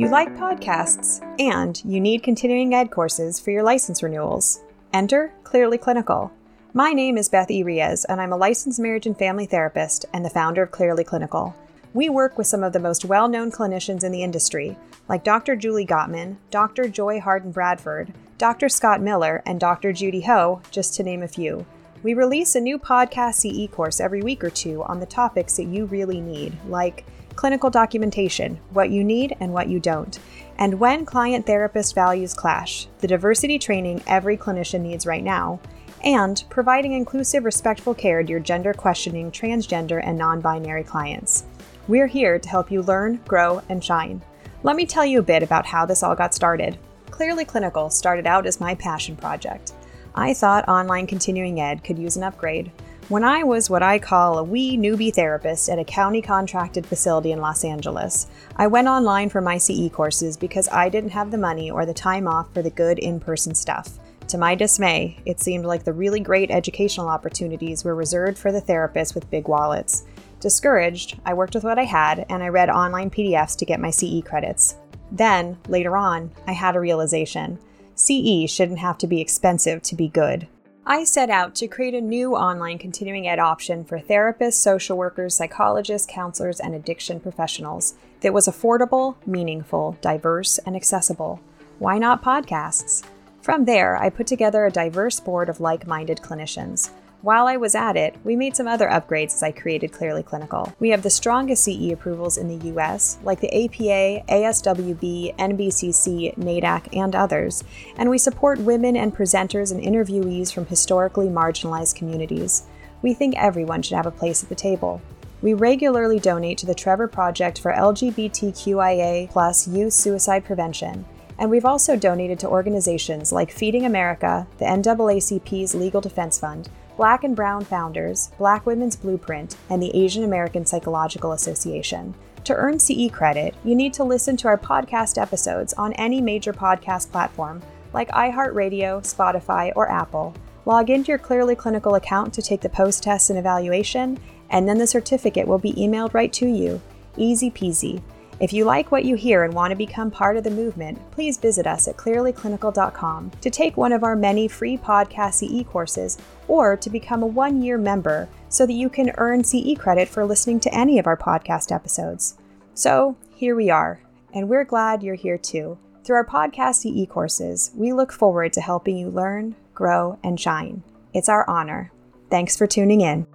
You like podcasts, and you need continuing ed courses for your license renewals. Enter Clearly Clinical. My name is Beth E. And I'm a licensed marriage and family therapist and the founder of Clearly Clinical. We work with some of the most well known clinicians in the industry, like Dr. Julie Gottman, Dr. Joy Harden Bradford, Dr. Scott Miller, and Dr. Judy Ho, just to name a few. We release a new podcast CE course every week or two on the topics that you really need, like clinical documentation, what you need and what you don't, and when client therapist values clash, the diversity training every clinician needs right now, and providing inclusive, respectful care to your gender questioning, transgender, and non binary clients. We're here to help you learn, grow, and shine. Let me tell you a bit about how this all got started. Clearly Clinical started out as my passion project. I thought online continuing ed could use an upgrade. When I was what I call a wee newbie therapist at a county contracted facility in Los Angeles, I went online for my CE courses because I didn't have the money or the time off for the good in person stuff. To my dismay, it seemed like the really great educational opportunities were reserved for the therapists with big wallets. Discouraged, I worked with what I had and I read online PDFs to get my CE credits. Then, later on, I had a realization CE shouldn't have to be expensive to be good. I set out to create a new online continuing ed option for therapists, social workers, psychologists, counselors, and addiction professionals that was affordable, meaningful, diverse, and accessible. Why not podcasts? From there, I put together a diverse board of like minded clinicians. While I was at it, we made some other upgrades as I created Clearly Clinical. We have the strongest CE approvals in the US, like the APA, ASWB, NBCC, NAADAC, and others, and we support women and presenters and interviewees from historically marginalized communities. We think everyone should have a place at the table. We regularly donate to the Trevor Project for LGBTQIA plus youth suicide prevention, and we've also donated to organizations like Feeding America, the NAACP's Legal Defense Fund, Black and Brown Founders, Black Women's Blueprint, and the Asian American Psychological Association. To earn CE credit, you need to listen to our podcast episodes on any major podcast platform like iHeartRadio, Spotify, or Apple. Log into your Clearly Clinical account to take the post test and evaluation, and then the certificate will be emailed right to you. Easy peasy. If you like what you hear and want to become part of the movement, please visit us at clearlyclinical.com to take one of our many free podcast CE courses or to become a one year member so that you can earn CE credit for listening to any of our podcast episodes. So here we are, and we're glad you're here too. Through our podcast CE courses, we look forward to helping you learn, grow, and shine. It's our honor. Thanks for tuning in.